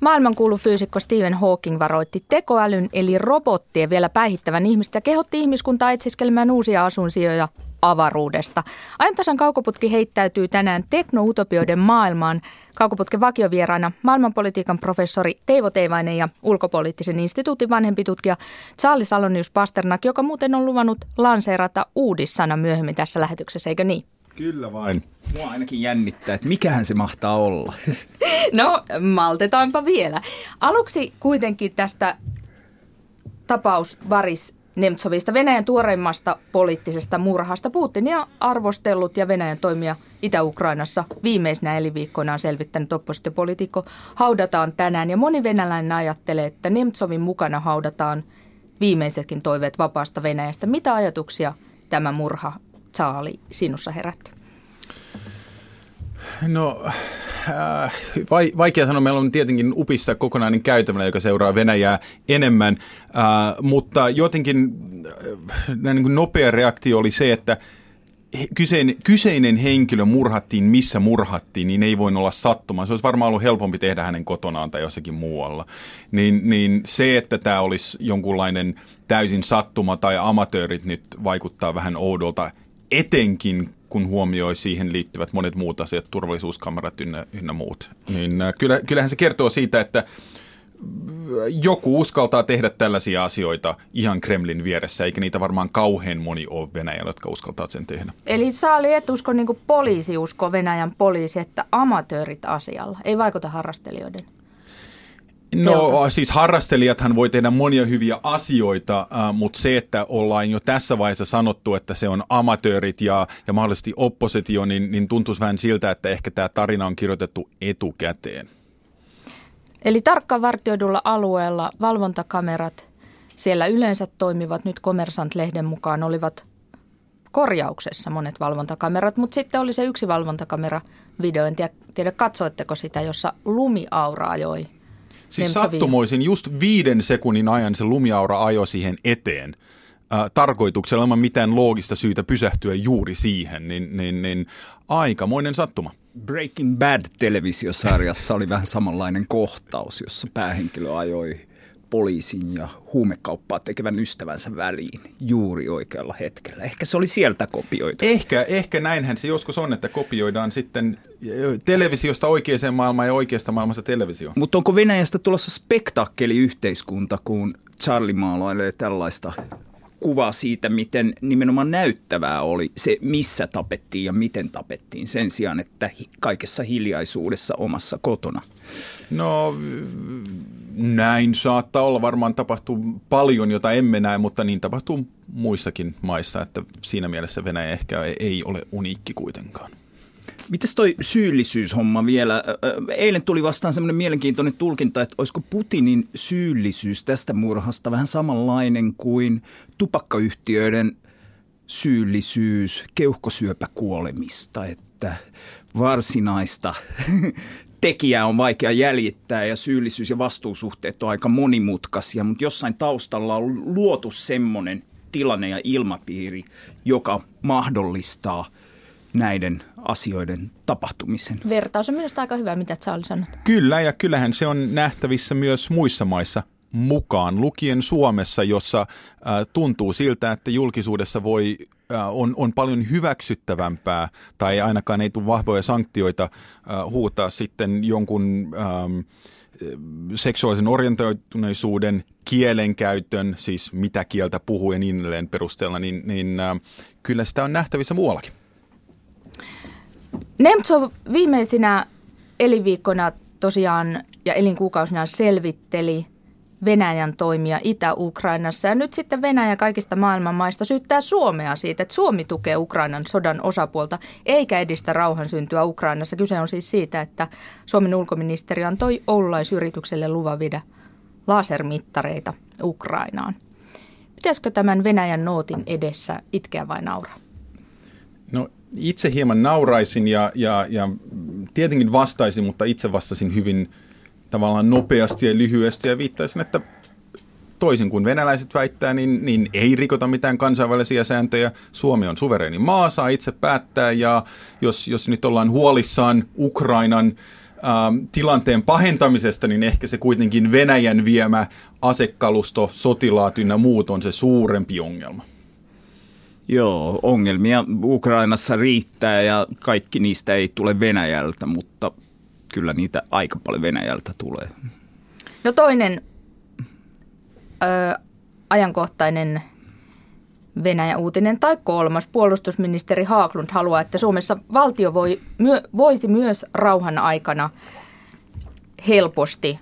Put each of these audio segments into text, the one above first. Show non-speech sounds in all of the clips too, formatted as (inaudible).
Maailmankuulu fyysikko Stephen Hawking varoitti tekoälyn eli robottien vielä päihittävän ihmistä ja kehotti ihmiskuntaa etsiskelemään uusia asuinsijoja avaruudesta. Ajantasan kaukoputki heittäytyy tänään teknoutopioiden maailmaan. Kaukoputken vakiovieraana maailmanpolitiikan professori Teivo Teivainen ja ulkopoliittisen instituutin vanhempi tutkija Charles Salonius Pasternak, joka muuten on luvannut lanseerata uudissana myöhemmin tässä lähetyksessä, eikö niin? Kyllä vain. Mua ainakin jännittää, että mikähän se mahtaa olla. (laughs) No, maltetaanpa vielä. Aluksi kuitenkin tästä tapaus Varis Nemtsovista, Venäjän tuoreimmasta poliittisesta murhasta. Putinia arvostellut ja Venäjän toimia Itä-Ukrainassa viimeisenä elinviikkoinaan selvittänyt oppositiopolitiikko haudataan tänään. Ja moni venäläinen ajattelee, että Nemtsovin mukana haudataan viimeisetkin toiveet vapaasta Venäjästä. Mitä ajatuksia tämä murha Saali sinussa herätti? No äh, vaikea sanoa. Meillä on tietenkin upissa kokonainen käytävä, joka seuraa Venäjää enemmän, äh, mutta jotenkin äh, niin kuin nopea reaktio oli se, että kyseinen, kyseinen henkilö murhattiin, missä murhattiin, niin ei voi olla sattumaa. Se olisi varmaan ollut helpompi tehdä hänen kotonaan tai jossakin muualla. Niin, niin se, että tämä olisi jonkunlainen täysin sattuma tai amatöörit nyt vaikuttaa vähän oudolta, etenkin kun huomioi siihen liittyvät monet muut asiat, turvallisuuskamerat ynnä, ynnä muut. Niin äh, kyllä, kyllähän se kertoo siitä, että joku uskaltaa tehdä tällaisia asioita ihan Kremlin vieressä, eikä niitä varmaan kauhean moni ole Venäjällä, jotka uskaltaa sen tehdä. Eli Saali et usko niin poliisi usko Venäjän poliisi, että amatöörit asialla, ei vaikuta harrastelijoiden No Teolta. siis harrastelijathan voi tehdä monia hyviä asioita, äh, mutta se, että ollaan jo tässä vaiheessa sanottu, että se on amatöörit ja, ja mahdollisesti oppositio, niin, niin tuntuisi vähän siltä, että ehkä tämä tarina on kirjoitettu etukäteen. Eli tarkkaan vartioidulla alueella valvontakamerat siellä yleensä toimivat nyt Komersant-lehden mukaan olivat korjauksessa monet valvontakamerat, mutta sitten oli se yksi valvontakamera video, en tiedä, tiedä katsoitteko sitä, jossa lumiaura ajoi Siis sattumoisin just viiden sekunnin ajan se lumiaura ajoi siihen eteen äh, tarkoituksella ilman mitään loogista syytä pysähtyä juuri siihen, niin, niin, niin aikamoinen sattuma. Breaking Bad-televisiosarjassa oli vähän samanlainen kohtaus, jossa päähenkilö ajoi poliisin ja huumekauppaa tekevän ystävänsä väliin juuri oikealla hetkellä. Ehkä se oli sieltä kopioitu. Ehkä, ehkä näinhän se joskus on, että kopioidaan sitten televisiosta oikeaan maailmaan ja oikeasta maailmasta televisio. Mutta onko Venäjästä tulossa spektaakkeliyhteiskunta, kun Charlie maalailee tällaista kuva siitä, miten nimenomaan näyttävää oli se, missä tapettiin ja miten tapettiin, sen sijaan, että kaikessa hiljaisuudessa omassa kotona? No näin saattaa olla. Varmaan tapahtuu paljon, jota emme näe, mutta niin tapahtuu muissakin maissa, että siinä mielessä Venäjä ehkä ei ole uniikki kuitenkaan. Mites toi syyllisyyshomma vielä? Eilen tuli vastaan semmoinen mielenkiintoinen tulkinta, että olisiko Putinin syyllisyys tästä murhasta vähän samanlainen kuin tupakkayhtiöiden syyllisyys keuhkosyöpäkuolemista, että varsinaista (laughs) tekijää on vaikea jäljittää ja syyllisyys- ja vastuusuhteet on aika monimutkaisia, mutta jossain taustalla on luotu semmoinen tilanne ja ilmapiiri, joka mahdollistaa – näiden asioiden tapahtumisen. Vertaus on minusta aika hyvä, mitä Charles sanoi. Kyllä, ja kyllähän se on nähtävissä myös muissa maissa mukaan, lukien Suomessa, jossa äh, tuntuu siltä, että julkisuudessa voi äh, on, on paljon hyväksyttävämpää tai ainakaan ei tule vahvoja sanktioita äh, huutaa sitten jonkun ähm, seksuaalisen orientoituneisuuden, kielenkäytön, siis mitä kieltä puhuu ja niin edelleen perusteella, niin, niin äh, kyllä sitä on nähtävissä muuallakin. Nemtsov viimeisinä elinviikkoina tosiaan ja elinkuukausina selvitteli Venäjän toimia Itä-Ukrainassa. Ja nyt sitten Venäjä kaikista maailman maista syyttää Suomea siitä, että Suomi tukee Ukrainan sodan osapuolta eikä edistä rauhan syntyä Ukrainassa. Kyse on siis siitä, että Suomen ulkoministeri antoi oululaisyritykselle luvan viedä lasermittareita Ukrainaan. Pitäisikö tämän Venäjän nootin edessä itkeä vai nauraa? Itse hieman nauraisin ja, ja, ja tietenkin vastaisin, mutta itse vastasin hyvin tavallaan nopeasti ja lyhyesti ja viittaisin, että toisin kuin venäläiset väittää, niin, niin ei rikota mitään kansainvälisiä sääntöjä. Suomi on suvereeni maa, saa itse päättää ja jos, jos nyt ollaan huolissaan Ukrainan tilanteen pahentamisesta, niin ehkä se kuitenkin Venäjän viemä asekalusto, sotilaat ynnä muut on se suurempi ongelma. Joo, ongelmia Ukrainassa riittää ja kaikki niistä ei tule Venäjältä, mutta kyllä niitä aika paljon Venäjältä tulee. No toinen ö, ajankohtainen Venäjä-uutinen tai kolmas. Puolustusministeri Haaklund haluaa, että Suomessa valtio voi, myö, voisi myös rauhan aikana helposti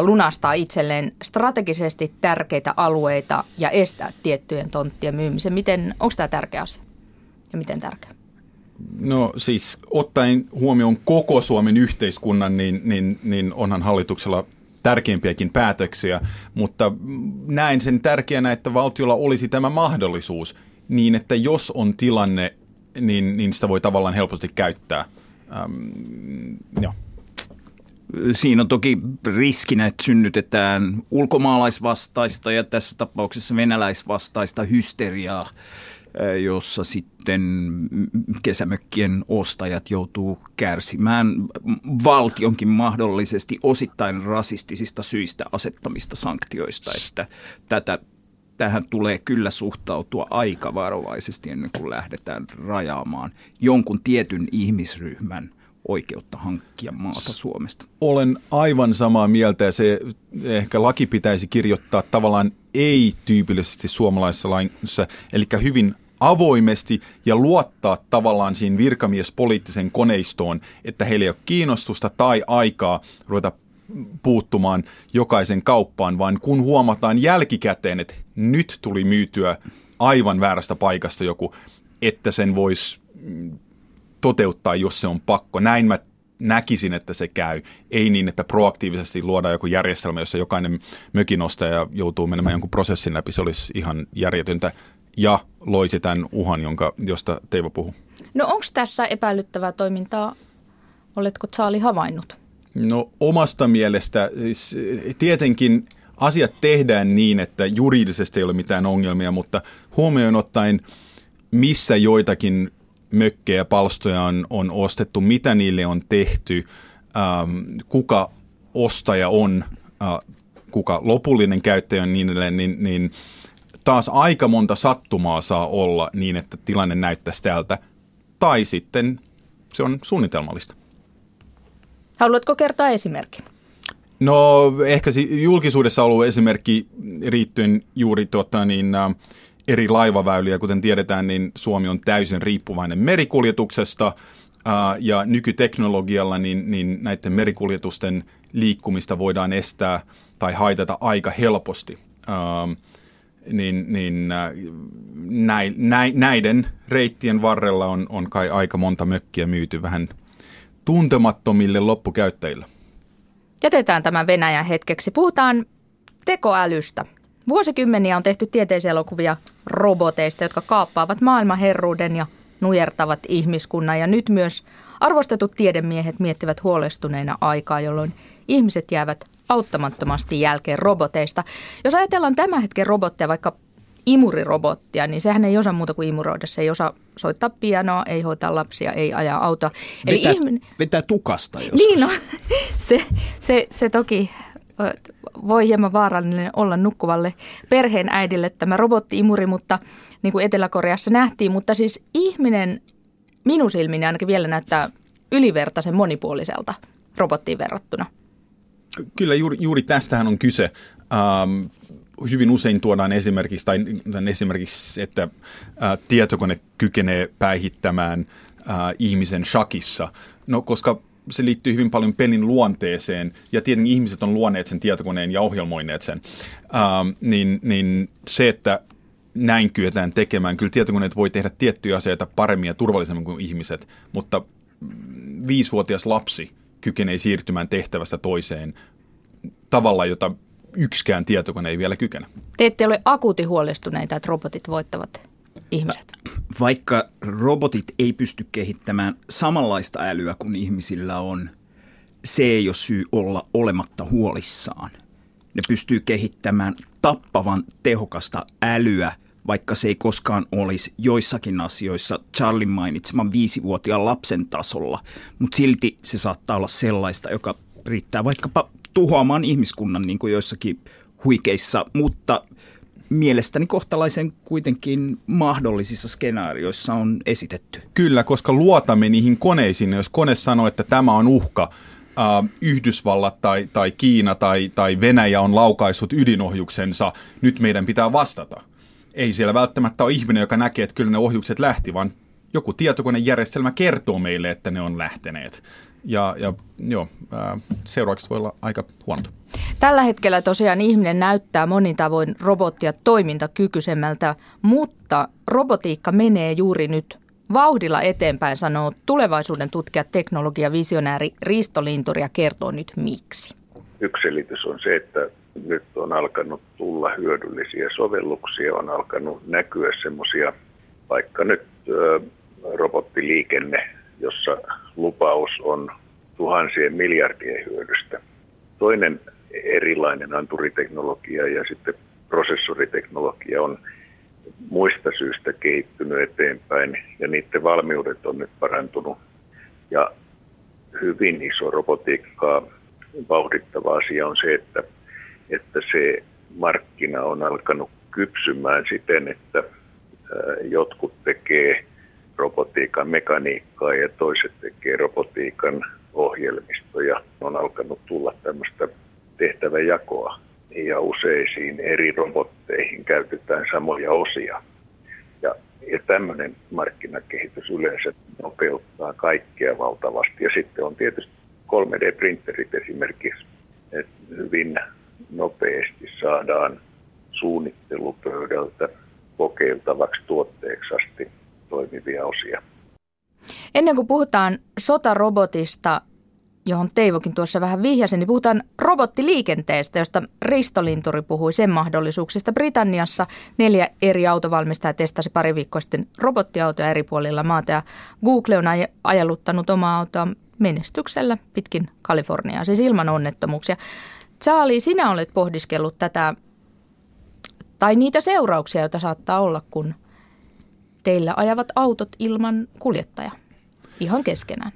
lunastaa itselleen strategisesti tärkeitä alueita ja estää tiettyjen tonttien myymisen. Miten, onko tämä tärkeä asia ja miten tärkeä? No siis ottaen huomioon koko Suomen yhteiskunnan, niin, niin, niin onhan hallituksella tärkeimpiäkin päätöksiä, mutta näen sen tärkeänä, että valtiolla olisi tämä mahdollisuus niin, että jos on tilanne, niin, niin sitä voi tavallaan helposti käyttää. Ähm, jo. Siinä on toki riskinä, että synnytetään ulkomaalaisvastaista ja tässä tapauksessa venäläisvastaista hysteriaa jossa sitten kesämökkien ostajat joutuu kärsimään valtionkin mahdollisesti osittain rasistisista syistä asettamista sanktioista, että tätä tähän tulee kyllä suhtautua aika varovaisesti ennen kuin lähdetään rajaamaan jonkun tietyn ihmisryhmän oikeutta hankkia maata Suomesta. Olen aivan samaa mieltä ja se ehkä laki pitäisi kirjoittaa tavallaan ei-tyypillisesti suomalaisessa laissa, eli hyvin avoimesti ja luottaa tavallaan siinä virkamiespoliittisen koneistoon, että heillä ei ole kiinnostusta tai aikaa ruveta puuttumaan jokaisen kauppaan, vaan kun huomataan jälkikäteen, että nyt tuli myytyä aivan väärästä paikasta joku, että sen voisi toteuttaa, jos se on pakko. Näin mä näkisin, että se käy. Ei niin, että proaktiivisesti luodaan joku järjestelmä, jossa jokainen mökinostaja joutuu menemään jonkun prosessin läpi. Se olisi ihan järjetöntä ja loisi tämän uhan, jonka, josta Teivo puhuu. No onko tässä epäilyttävää toimintaa, oletko Saali havainnut? No omasta mielestä tietenkin asiat tehdään niin, että juridisesti ei ole mitään ongelmia, mutta huomioon ottaen, missä joitakin mökkejä ja palstoja on, on ostettu, mitä niille on tehty, ähm, kuka ostaja on, äh, kuka lopullinen käyttäjä on niin edelleen, niin, niin taas aika monta sattumaa saa olla niin, että tilanne näyttäisi tältä. Tai sitten se on suunnitelmallista. Haluatko kertoa esimerkin? No ehkä julkisuudessa ollut esimerkki riittyen juuri tuota, niin, ä, eri laivaväyliä. Kuten tiedetään, niin Suomi on täysin riippuvainen merikuljetuksesta ja nykyteknologialla niin, niin näiden merikuljetusten liikkumista voidaan estää tai haitata aika helposti. Niin, niin näiden reittien varrella on, on kai aika monta mökkiä myyty vähän tuntemattomille loppukäyttäjille. Jätetään tämä Venäjän hetkeksi. Puhutaan tekoälystä. Vuosikymmeniä on tehty tieteiselokuvia roboteista, jotka kaappaavat maailman herruuden ja nujertavat ihmiskunnan. Ja nyt myös arvostetut tiedemiehet miettivät huolestuneina aikaa, jolloin ihmiset jäävät auttamattomasti jälkeen roboteista. Jos ajatellaan tämän hetken robotteja, vaikka imurirobottia, niin sehän ei osaa muuta kuin imuroida. Se ei osaa soittaa pianoa, ei hoitaa lapsia, ei ajaa autoa. Eli vetää, ihminen... vetää tukasta joskus. Niin, no, (laughs) se, se, se toki voi hieman vaarallinen olla nukkuvalle perheen äidille tämä robotti-imuri, mutta niin kuin Etelä-Koreassa nähtiin. Mutta siis ihminen minun silmini ainakin vielä näyttää ylivertaisen monipuoliselta robottiin verrattuna. Kyllä juuri, juuri tästähän on kyse. Ähm, hyvin usein tuodaan esimerkiksi, tai esimerkiksi, että äh, tietokone kykenee päihittämään äh, ihmisen shakissa. No koska se liittyy hyvin paljon pelin luonteeseen, ja tietenkin ihmiset on luoneet sen tietokoneen ja ohjelmoineet sen, ähm, niin, niin se, että näin kyetään tekemään. Kyllä tietokoneet voi tehdä tiettyjä asioita paremmin ja turvallisemmin kuin ihmiset, mutta viisivuotias lapsi – kykenee siirtymään tehtävästä toiseen tavalla, jota yksikään tietokone ei vielä kykene. Te ette ole akuuti huolestuneita, että robotit voittavat ihmiset? Vaikka robotit ei pysty kehittämään samanlaista älyä kuin ihmisillä on, se ei ole syy olla olematta huolissaan. Ne pystyy kehittämään tappavan tehokasta älyä vaikka se ei koskaan olisi joissakin asioissa Charlin mainitseman viisivuotiaan lapsen tasolla, mutta silti se saattaa olla sellaista, joka riittää vaikkapa tuhoamaan ihmiskunnan niin kuin joissakin huikeissa, mutta mielestäni kohtalaisen kuitenkin mahdollisissa skenaarioissa on esitetty. Kyllä, koska luotamme niihin koneisiin. Jos kone sanoo, että tämä on uhka, Uh, Yhdysvallat tai, tai Kiina tai, tai Venäjä on laukaissut ydinohjuksensa, nyt meidän pitää vastata. Ei siellä välttämättä ole ihminen, joka näkee, että kyllä ne ohjukset lähti, vaan joku tietokonejärjestelmä kertoo meille, että ne on lähteneet. Ja, ja joo, seuraukset voi olla aika huonot. Tällä hetkellä tosiaan ihminen näyttää monin tavoin robottia toimintakykyisemmältä, mutta robotiikka menee juuri nyt vauhdilla eteenpäin, sanoo tulevaisuuden tutkija, teknologia, visionääri Risto Linturi ja kertoo nyt miksi. Yksi selitys on se, että nyt on alkanut tulla hyödyllisiä sovelluksia, on alkanut näkyä semmoisia, vaikka nyt ö, robottiliikenne, jossa lupaus on tuhansien miljardien hyödystä. Toinen erilainen anturiteknologia ja sitten prosessoriteknologia on muista syistä kehittynyt eteenpäin ja niiden valmiudet on nyt parantunut. Ja hyvin iso robotiikkaa vauhdittava asia on se, että, että se markkina on alkanut kypsymään siten, että jotkut tekee robotiikan mekaniikkaa ja toiset tekee robotiikan ohjelmistoja. On alkanut tulla tämmöistä tehtäväjakoa ja useisiin eri robotteihin käytetään samoja osia. Ja, ja tämmöinen markkinakehitys yleensä nopeuttaa kaikkea valtavasti. Ja sitten on tietysti 3D-printerit esimerkiksi, että hyvin nopeasti saadaan suunnittelupöydältä kokeiltavaksi tuotteeksi asti toimivia osia. Ennen kuin puhutaan sotarobotista, johon Teivokin tuossa vähän vihjasi, niin puhutaan robottiliikenteestä, josta Risto Linturi puhui sen mahdollisuuksista. Britanniassa neljä eri autovalmistajaa testasi pari viikkoa sitten robottiautoja eri puolilla maata ja Google on ajalluttanut omaa autoa menestyksellä pitkin Kaliforniaa, siis ilman onnettomuuksia. Charlie, sinä olet pohdiskellut tätä tai niitä seurauksia, joita saattaa olla, kun teillä ajavat autot ilman kuljettaja ihan keskenään.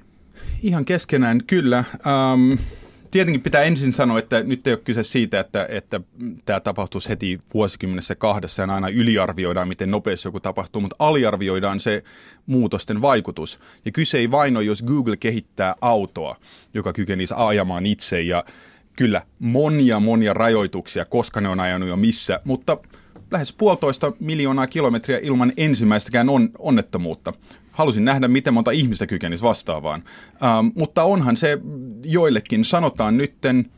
Ihan keskenään, kyllä. Um, tietenkin pitää ensin sanoa, että nyt ei ole kyse siitä, että, että tämä tapahtuisi heti vuosikymmenessä kahdessa ja aina yliarvioidaan, miten nopeasti joku tapahtuu, mutta aliarvioidaan se muutosten vaikutus. Ja kyse ei vain ole, jos Google kehittää autoa, joka kykenisi ajamaan itse ja kyllä monia monia rajoituksia, koska ne on ajanut jo missä, mutta lähes puolitoista miljoonaa kilometriä ilman ensimmäistäkään on, onnettomuutta halusin nähdä, miten monta ihmistä kykenisi vastaavaan. Ähm, mutta onhan se joillekin, sanotaan nytten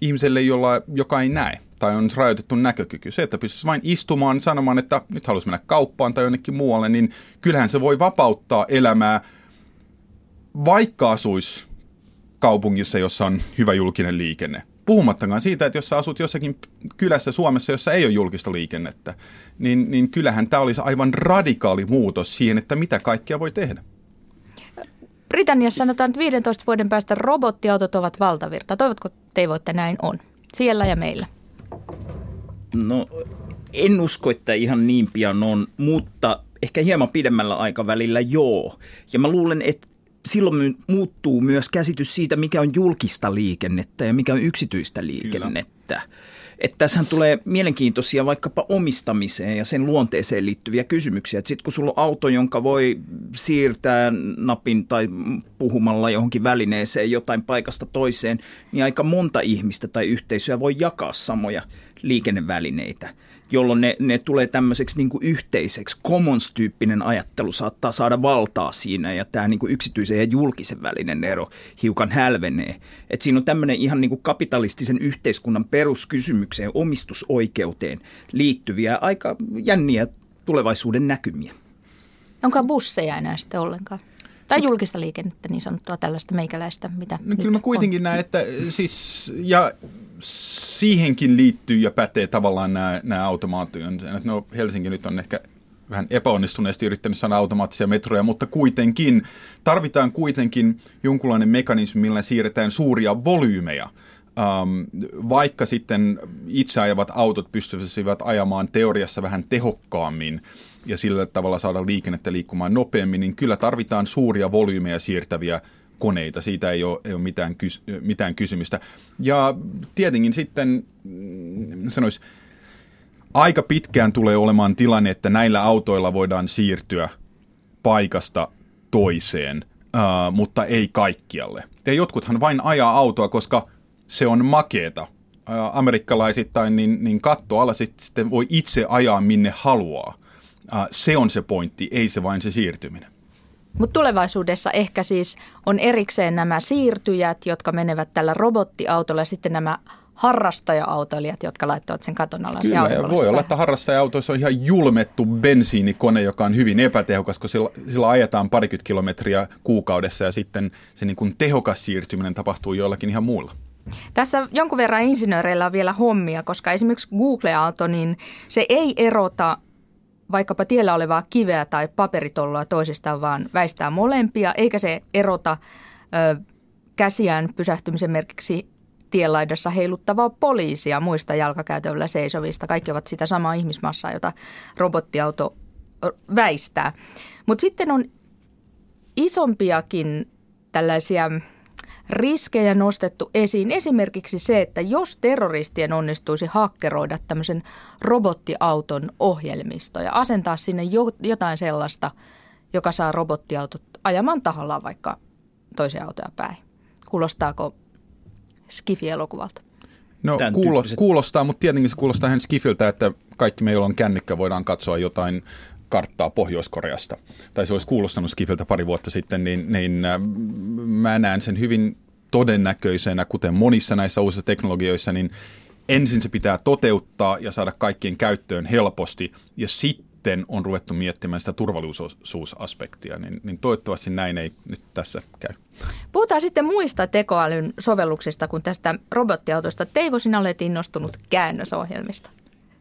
ihmiselle, jolla, joka ei näe tai on rajoitettu näkökyky. Se, että pystyisi vain istumaan sanomaan, että nyt haluaisi mennä kauppaan tai jonnekin muualle, niin kyllähän se voi vapauttaa elämää, vaikka asuisi kaupungissa, jossa on hyvä julkinen liikenne. Puhumattakaan siitä, että jos sä asut jossakin kylässä Suomessa, jossa ei ole julkista liikennettä, niin, niin kyllähän tämä olisi aivan radikaali muutos siihen, että mitä kaikkea voi tehdä. Britanniassa sanotaan, että 15 vuoden päästä robottiautot ovat valtavirta. Toivotko te voitte näin on? Siellä ja meillä. No en usko, että ihan niin pian on, mutta ehkä hieman pidemmällä aikavälillä joo. Ja mä luulen, että silloin muuttuu myös käsitys siitä, mikä on julkista liikennettä ja mikä on yksityistä liikennettä. Että tässähän tulee mielenkiintoisia vaikkapa omistamiseen ja sen luonteeseen liittyviä kysymyksiä. Sitten kun sulla on auto, jonka voi siirtää napin tai puhumalla johonkin välineeseen jotain paikasta toiseen, niin aika monta ihmistä tai yhteisöä voi jakaa samoja liikennevälineitä jolloin ne, ne tulee tämmöiseksi niin kuin yhteiseksi, commons-tyyppinen ajattelu saattaa saada valtaa siinä ja tämä niin kuin yksityisen ja julkisen välinen ero hiukan hälvenee. Et siinä on tämmöinen ihan niin kuin kapitalistisen yhteiskunnan peruskysymykseen, omistusoikeuteen liittyviä aika jänniä tulevaisuuden näkymiä. Onko busseja enää sitten ollenkaan? Tai julkista liikennettä, niin sanottua tällaista meikäläistä, mitä no, Kyllä mä kuitenkin on. näen, että siis, ja siihenkin liittyy ja pätee tavallaan nämä, nämä automaation. No Helsinki nyt on ehkä vähän epäonnistuneesti yrittänyt saada automaattisia metroja, mutta kuitenkin tarvitaan kuitenkin jonkunlainen mekanismi, millä siirretään suuria volyymeja Um, vaikka sitten itse ajavat autot pystyisivät ajamaan teoriassa vähän tehokkaammin ja sillä tavalla saada liikennettä liikkumaan nopeammin, niin kyllä tarvitaan suuria volyymeja siirtäviä koneita. Siitä ei ole, ei ole mitään, kys, mitään kysymystä. Ja tietenkin sitten mm, sanois, aika pitkään tulee olemaan tilanne, että näillä autoilla voidaan siirtyä paikasta toiseen, uh, mutta ei kaikkialle. Ja jotkuthan vain ajaa autoa, koska se on makeeta. Amerikkalaisittain niin, niin katto alla sitten voi itse ajaa minne haluaa. Se on se pointti, ei se vain se siirtyminen. Mutta tulevaisuudessa ehkä siis on erikseen nämä siirtyjät, jotka menevät tällä robottiautolla ja sitten nämä harrastaja-autoilijat, jotka laittavat sen katon alla. Kyllä, ja voi olla, että harrastaja-autoissa on ihan julmettu bensiinikone, joka on hyvin epätehokas, koska sillä, sillä ajetaan parikymmentä kilometriä kuukaudessa ja sitten se niin kuin tehokas siirtyminen tapahtuu jollakin ihan muulla. Tässä jonkun verran insinööreillä on vielä hommia, koska esimerkiksi Google-auto, niin se ei erota vaikkapa tiellä olevaa kiveä tai paperitolloa toisistaan, vaan väistää molempia, eikä se erota ö, käsiään pysähtymisen merkiksi tienlaidassa heiluttavaa poliisia muista jalkakäytöllä seisovista. Kaikki ovat sitä samaa ihmismassaa, jota robottiauto väistää. Mutta sitten on isompiakin tällaisia riskejä nostettu esiin. Esimerkiksi se, että jos terroristien onnistuisi hakkeroida tämmöisen robottiauton ohjelmisto ja asentaa sinne jotain sellaista, joka saa robottiautot ajamaan tahallaan vaikka toisia autoja päin. Kuulostaako Skifi-elokuvalta? No kuulostaa, kuulostaa, mutta tietenkin se kuulostaa ihan Skifiltä, että kaikki meillä on kännykkä, voidaan katsoa jotain karttaa Pohjois-Koreasta, tai se olisi kuulostanut Skifiltä pari vuotta sitten, niin, niin äh, mä näen sen hyvin todennäköisenä, kuten monissa näissä uusissa teknologioissa, niin ensin se pitää toteuttaa ja saada kaikkien käyttöön helposti, ja sitten on ruvettu miettimään sitä turvallisuusaspektia, niin, niin toivottavasti näin ei nyt tässä käy. Puhutaan sitten muista tekoälyn sovelluksista kuin tästä robottiautosta. Teivo, sinä olet innostunut käännösohjelmista.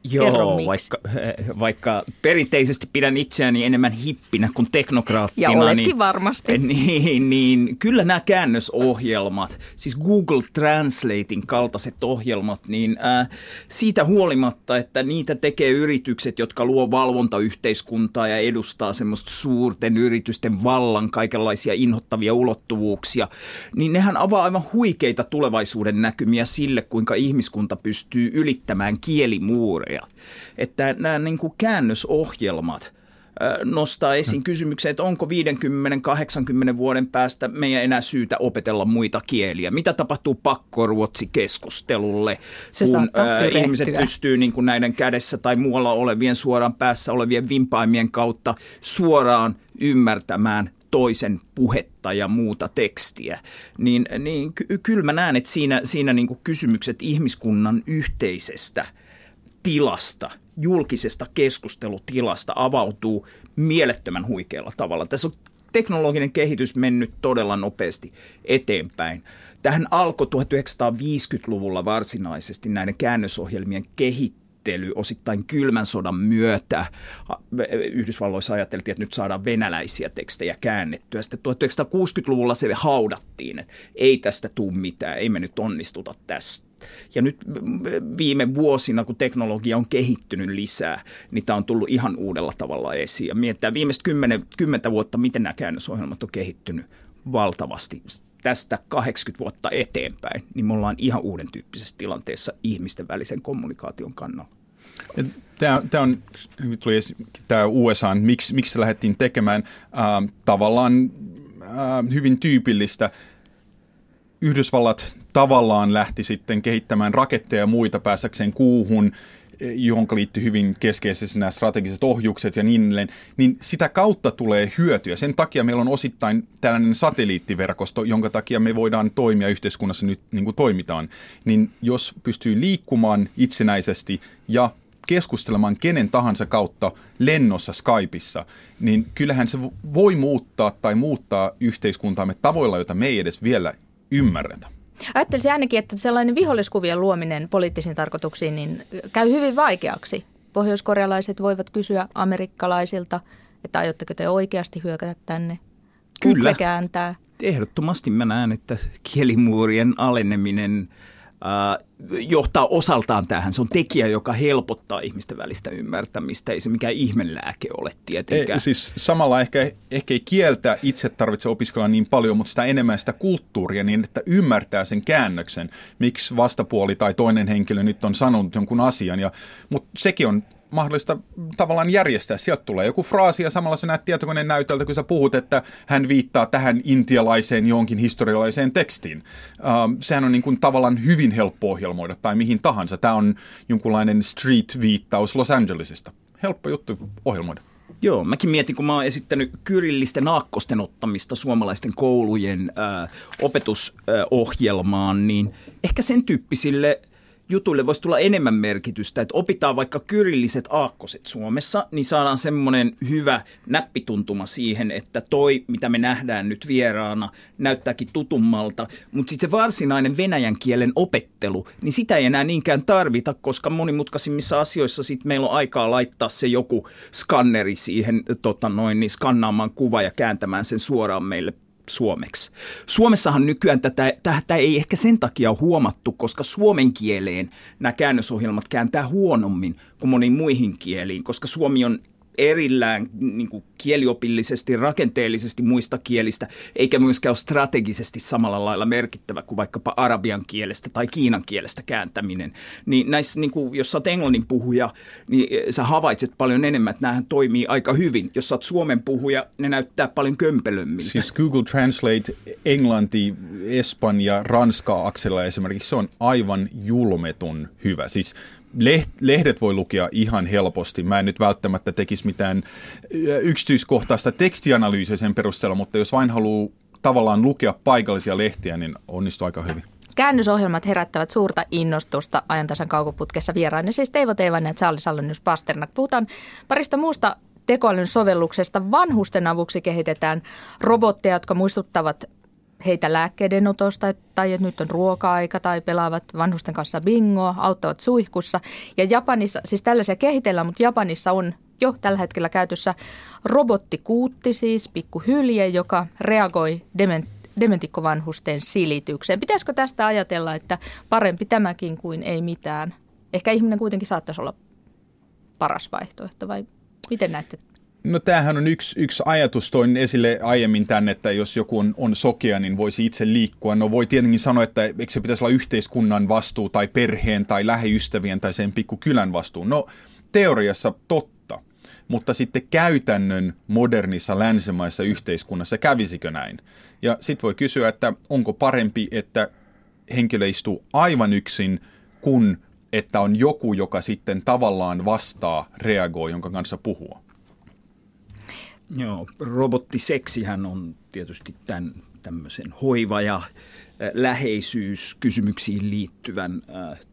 Joo, vaikka, (laughs) vaikka perinteisesti pidän itseäni enemmän hippinä kuin teknokraattina. Ja oletkin niin, varmasti. (laughs) Niin, niin kyllä nämä käännösohjelmat, siis Google Translatein kaltaiset ohjelmat, niin äh, siitä huolimatta, että niitä tekee yritykset, jotka luo valvontayhteiskuntaa ja edustaa semmoista suurten yritysten vallan kaikenlaisia inhottavia ulottuvuuksia, niin nehän avaa aivan huikeita tulevaisuuden näkymiä sille, kuinka ihmiskunta pystyy ylittämään kielimuureja historia. Että nämä niin kuin käännösohjelmat nostaa esiin mm. kysymyksen, että onko 50-80 vuoden päästä meidän enää syytä opetella muita kieliä. Mitä tapahtuu pakkoruotsikeskustelulle, Se kun ihmiset pystyy niin kuin näiden kädessä tai muualla olevien suoraan päässä olevien vimpaimien kautta suoraan ymmärtämään toisen puhetta ja muuta tekstiä, niin, niin ky- kyllä mä näen, että siinä, siinä niin kysymykset ihmiskunnan yhteisestä – tilasta, julkisesta keskustelutilasta avautuu mielettömän huikealla tavalla. Tässä on teknologinen kehitys mennyt todella nopeasti eteenpäin. Tähän alkoi 1950-luvulla varsinaisesti näiden käännösohjelmien kehittäminen osittain kylmän sodan myötä. Yhdysvalloissa ajateltiin, että nyt saadaan venäläisiä tekstejä käännettyä. Sitten 1960-luvulla se haudattiin, että ei tästä tule mitään, ei me nyt onnistuta tästä ja nyt viime vuosina, kun teknologia on kehittynyt lisää, niin tämä on tullut ihan uudella tavalla esiin. Ja mietitään viimeiset kymmenen, kymmentä vuotta, miten nämä käännösohjelmat on kehittynyt valtavasti tästä 80 vuotta eteenpäin, niin me ollaan ihan uuden tyyppisessä tilanteessa ihmisten välisen kommunikaation kannalta. Tämä, tämä on, nyt tuli tämä USA, miksi, miksi se lähdettiin tekemään, äh, tavallaan äh, hyvin tyypillistä – Yhdysvallat tavallaan lähti sitten kehittämään raketteja ja muita päästäkseen kuuhun, johon liittyy hyvin keskeisesti nämä strategiset ohjukset ja niin edelleen, niin sitä kautta tulee hyötyä. Sen takia meillä on osittain tällainen satelliittiverkosto, jonka takia me voidaan toimia yhteiskunnassa nyt niin kuin toimitaan. Niin jos pystyy liikkumaan itsenäisesti ja keskustelemaan kenen tahansa kautta lennossa Skypeissa, niin kyllähän se voi muuttaa tai muuttaa yhteiskuntaamme tavoilla, joita me ei edes vielä ymmärretä. Ajattelisin ainakin, että sellainen viholliskuvien luominen poliittisiin tarkoituksiin niin käy hyvin vaikeaksi. Pohjoiskorealaiset voivat kysyä amerikkalaisilta, että aiotteko te oikeasti hyökätä tänne? Kyllä. kääntää. Ehdottomasti mä näen, että kielimuurien aleneminen johtaa osaltaan tähän. Se on tekijä, joka helpottaa ihmisten välistä ymmärtämistä. Ei se mikään ihmelääke ole tietenkään. Ei, siis samalla ehkä, ehkä ei kieltä itse tarvitse opiskella niin paljon, mutta sitä enemmän sitä kulttuuria niin, että ymmärtää sen käännöksen, miksi vastapuoli tai toinen henkilö nyt on sanonut jonkun asian. Ja, mutta sekin on mahdollista tavallaan järjestää. Sieltä tulee joku fraasi ja samalla sä näet tietokoneen näytöltä, kun sä puhut, että hän viittaa tähän intialaiseen jonkin historialaiseen tekstiin. Uh, sehän on niin kuin tavallaan hyvin helppo ohjelmoida tai mihin tahansa. Tämä on jonkunlainen street-viittaus Los Angelesista. Helppo juttu ohjelmoida. Joo, mäkin mietin, kun mä oon esittänyt kyrillisten aakkosten ottamista suomalaisten koulujen äh, opetusohjelmaan, niin ehkä sen tyyppisille – jutuille voisi tulla enemmän merkitystä, että opitaan vaikka kyrilliset aakkoset Suomessa, niin saadaan semmoinen hyvä näppituntuma siihen, että toi, mitä me nähdään nyt vieraana, näyttääkin tutummalta, mutta sitten se varsinainen venäjän kielen opettelu, niin sitä ei enää niinkään tarvita, koska monimutkaisimmissa asioissa sit meillä on aikaa laittaa se joku skanneri siihen tota noin, niin skannaamaan kuva ja kääntämään sen suoraan meille suomeksi. Suomessahan nykyään tätä, tätä ei ehkä sen takia huomattu, koska suomen kieleen nämä käännösohjelmat kääntää huonommin kuin moniin muihin kieliin, koska suomi on erillään niin kuin kieliopillisesti, rakenteellisesti muista kielistä, eikä myöskään ole strategisesti samalla lailla merkittävä kuin vaikkapa arabian kielestä tai kiinan kielestä kääntäminen. Niin näissä, niin kuin, jos sä oot englannin puhuja, niin sä havaitset paljon enemmän, että näähän toimii aika hyvin. Jos sä oot suomen puhuja, ne näyttää paljon kömpelömmiltä. Siis Google Translate englanti, espanja, ranska aksella esimerkiksi, se on aivan julmetun hyvä. Siis lehdet voi lukea ihan helposti. Mä en nyt välttämättä tekisi mitään yksityiskohtaista tekstianalyysiä sen perusteella, mutta jos vain haluaa tavallaan lukea paikallisia lehtiä, niin onnistuu aika hyvin. Käännösohjelmat herättävät suurta innostusta ajantasan kaukoputkessa vieraina, siis Teivo Teivainen ja Charlie Sallonius Pasternak. Puhutaan parista muusta tekoälyn sovelluksesta. Vanhusten avuksi kehitetään robotteja, jotka muistuttavat heitä lääkkeiden otosta tai että nyt on ruoka-aika tai pelaavat vanhusten kanssa bingoa, auttavat suihkussa. Ja Japanissa, siis tällaisia kehitellään, mutta Japanissa on jo tällä hetkellä käytössä robottikuutti, siis pikkuhylje, joka reagoi dement, dementikkovanhusten silitykseen. Pitäisikö tästä ajatella, että parempi tämäkin kuin ei mitään? Ehkä ihminen kuitenkin saattaisi olla paras vaihtoehto vai miten näette No tämähän on yksi, yksi ajatus, toin esille aiemmin tänne, että jos joku on, on sokea, niin voisi itse liikkua. No voi tietenkin sanoa, että eikö se pitäisi olla yhteiskunnan vastuu tai perheen tai lähiystävien tai sen pikkukylän vastuu. No teoriassa totta, mutta sitten käytännön modernissa länsimaissa yhteiskunnassa kävisikö näin? Ja sitten voi kysyä, että onko parempi, että henkilö istuu aivan yksin, kun että on joku, joka sitten tavallaan vastaa, reagoi, jonka kanssa puhua. Joo, robottiseksihän on tietysti tämän tämmöisen hoiva- ja läheisyyskysymyksiin liittyvän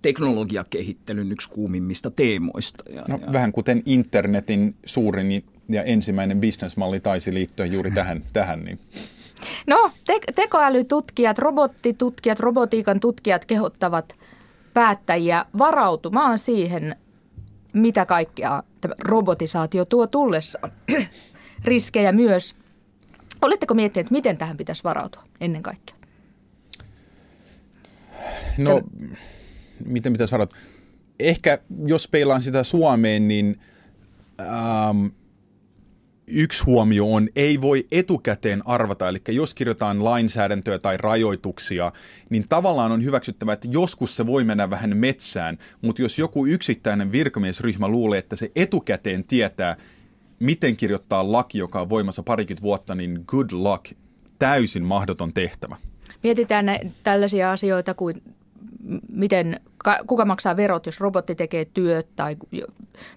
teknologiakehittelyn yksi kuumimmista teemoista. Ja, no, ja... Vähän kuten internetin suurin ja ensimmäinen bisnesmalli taisi liittyä juuri tähän. (laughs) tähän niin. No, te- tekoälytutkijat, robottitutkijat, robotiikan tutkijat kehottavat päättäjiä varautumaan siihen, mitä kaikkea robotisaatio tuo tullessaan riskejä myös. Oletteko miettineet, miten tähän pitäisi varautua ennen kaikkea? No, Täl... miten pitäisi varautua? Ehkä jos peilaan sitä Suomeen, niin ähm, yksi huomio on, ei voi etukäteen arvata, eli jos kirjoitetaan lainsäädäntöä tai rajoituksia, niin tavallaan on hyväksyttävä, että joskus se voi mennä vähän metsään, mutta jos joku yksittäinen virkamiesryhmä luulee, että se etukäteen tietää, miten kirjoittaa laki, joka on voimassa parikymmentä vuotta, niin good luck, täysin mahdoton tehtävä. Mietitään ne, tällaisia asioita kuin miten, kuka maksaa verot, jos robotti tekee työt tai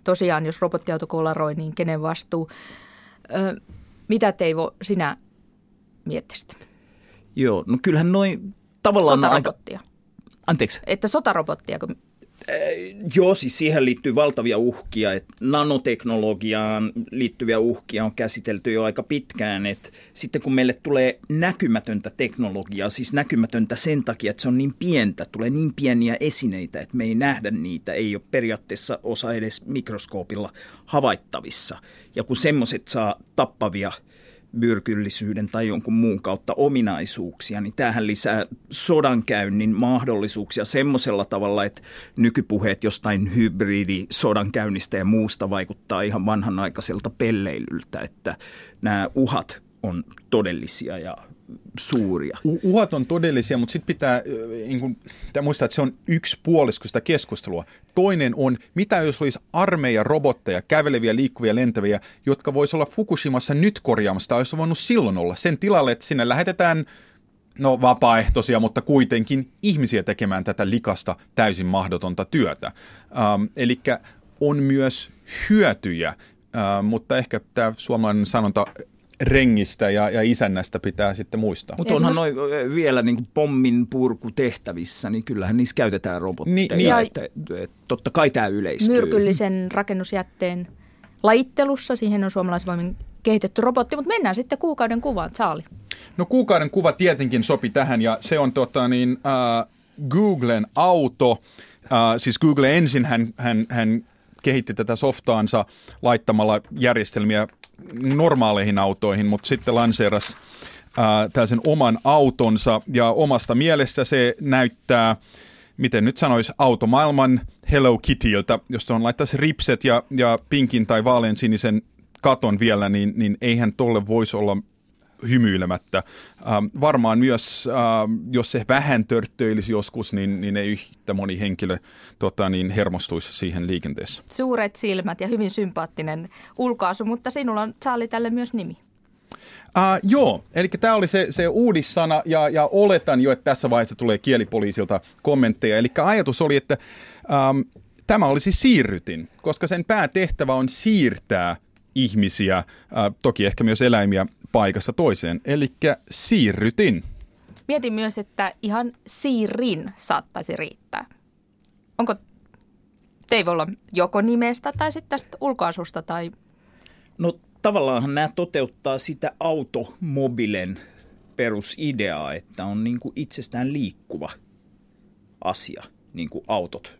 tosiaan jos robottiauto kolaroi, niin kenen vastuu. Ö, mitä Teivo sinä miettisit? Joo, no kyllähän noin tavallaan... Sotarobottia. Aika... Anteeksi? Että sotarobottia, kun joo, siis siihen liittyy valtavia uhkia. Että nanoteknologiaan liittyviä uhkia on käsitelty jo aika pitkään. Että sitten kun meille tulee näkymätöntä teknologiaa, siis näkymätöntä sen takia, että se on niin pientä, tulee niin pieniä esineitä, että me ei nähdä niitä, ei ole periaatteessa osa edes mikroskoopilla havaittavissa. Ja kun semmoiset saa tappavia myrkyllisyyden tai jonkun muun kautta ominaisuuksia, niin tämähän lisää sodankäynnin mahdollisuuksia semmoisella tavalla, että nykypuheet jostain hybridi sodankäynnistä ja muusta vaikuttaa ihan vanhanaikaiselta pelleilyltä, että nämä uhat on todellisia ja suuria. Uhat on todellisia, mutta sitten pitää, niin kun, muistaa, että se on yksi puolisko sitä keskustelua. Toinen on, mitä jos olisi armeija robotteja, käveleviä, liikkuvia, lentäviä, jotka voisi olla Fukushimassa nyt korjaamassa, tai olisi voinut silloin olla. Sen tilalle, että sinne lähetetään no vapaaehtoisia, mutta kuitenkin ihmisiä tekemään tätä likasta täysin mahdotonta työtä. Ähm, Eli on myös hyötyjä, äh, mutta ehkä tämä suomalainen sanonta rengistä ja, ja isännästä pitää sitten muistaa. Mutta onhan noin vielä niin kuin pommin purku tehtävissä, niin kyllähän niissä käytetään robotteja. Ni, niin, että, että, totta kai tämä yleistyy. Myrkyllisen rakennusjätteen lajittelussa, siihen on suomalaisvoimin kehitetty robotti, mutta mennään sitten kuukauden kuvaan, Charlie. No kuukauden kuva tietenkin sopi tähän ja se on tota niin, äh, Googlen auto. Äh, siis Google ensin hän, hän, hän kehitti tätä softaansa laittamalla järjestelmiä normaaleihin autoihin, mutta sitten lanseeras tällaisen oman autonsa. Ja omasta mielestä se näyttää, miten nyt sanoisi, automaailman Hello Kittyiltä, jos on laittaisi ripset ja, ja pinkin tai vaaleansinisen katon vielä, niin, niin eihän tolle voisi olla hymyilemättä. Ähm, varmaan myös, ähm, jos se vähän törttöilisi joskus, niin, niin ei yhtä moni henkilö tota, niin hermostuisi siihen liikenteessä. Suuret silmät ja hyvin sympaattinen ulkoasu, mutta sinulla on Charlie tälle myös nimi. Uh, joo, eli tämä oli se, se uudissana ja, ja oletan jo, että tässä vaiheessa tulee kielipoliisilta kommentteja. Eli ajatus oli, että um, tämä olisi siirrytin, koska sen päätehtävä on siirtää ihmisiä, äh, toki ehkä myös eläimiä paikasta toiseen, eli siirrytin. Mietin myös, että ihan siirin saattaisi riittää. Onko te voi olla joko nimestä tai sitten tästä ulkoasusta tai... No tavallaan nämä toteuttaa sitä automobilen perusideaa, että on niin kuin itsestään liikkuva asia, niin kuin autot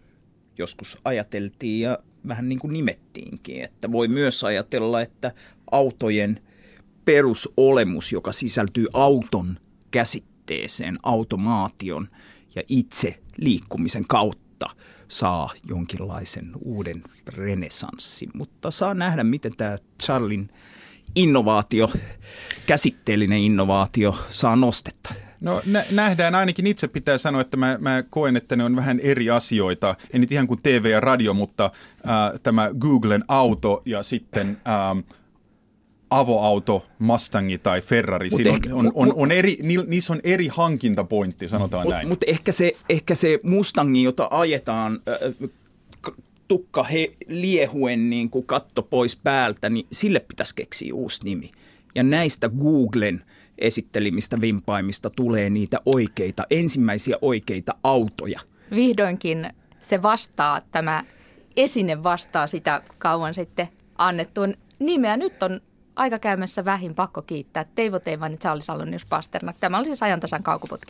joskus ajateltiin ja vähän niin kuin nimettiinkin. Että voi myös ajatella, että autojen perusolemus, joka sisältyy auton käsitteeseen, automaation ja itse liikkumisen kautta saa jonkinlaisen uuden renesanssin. Mutta saa nähdä, miten tämä Charlin innovaatio, käsitteellinen innovaatio saa nostetta. No nä- nähdään, ainakin itse pitää sanoa, että mä, mä koen, että ne on vähän eri asioita. Ei nyt ihan kuin TV ja radio, mutta äh, tämä Googlen auto ja sitten... Ähm, avoauto, Mustangi tai Ferrari, Siinä on, on, on, on eri, niissä on eri hankintapointti, sanotaan mut, näin. Mutta ehkä se, ehkä se Mustangi, jota ajetaan äh, tukka he, liehuen niin kuin katto pois päältä, niin sille pitäisi keksiä uusi nimi. Ja näistä Googlen esittelimistä vimpaimista tulee niitä oikeita, ensimmäisiä oikeita autoja. Vihdoinkin se vastaa, tämä esine vastaa sitä kauan sitten annettuun nimeä. Nyt on aika käymässä vähin pakko kiittää Teivo Teivan ja Charles Alonius Pasternak. Tämä oli siis ajantasan kaukuputki.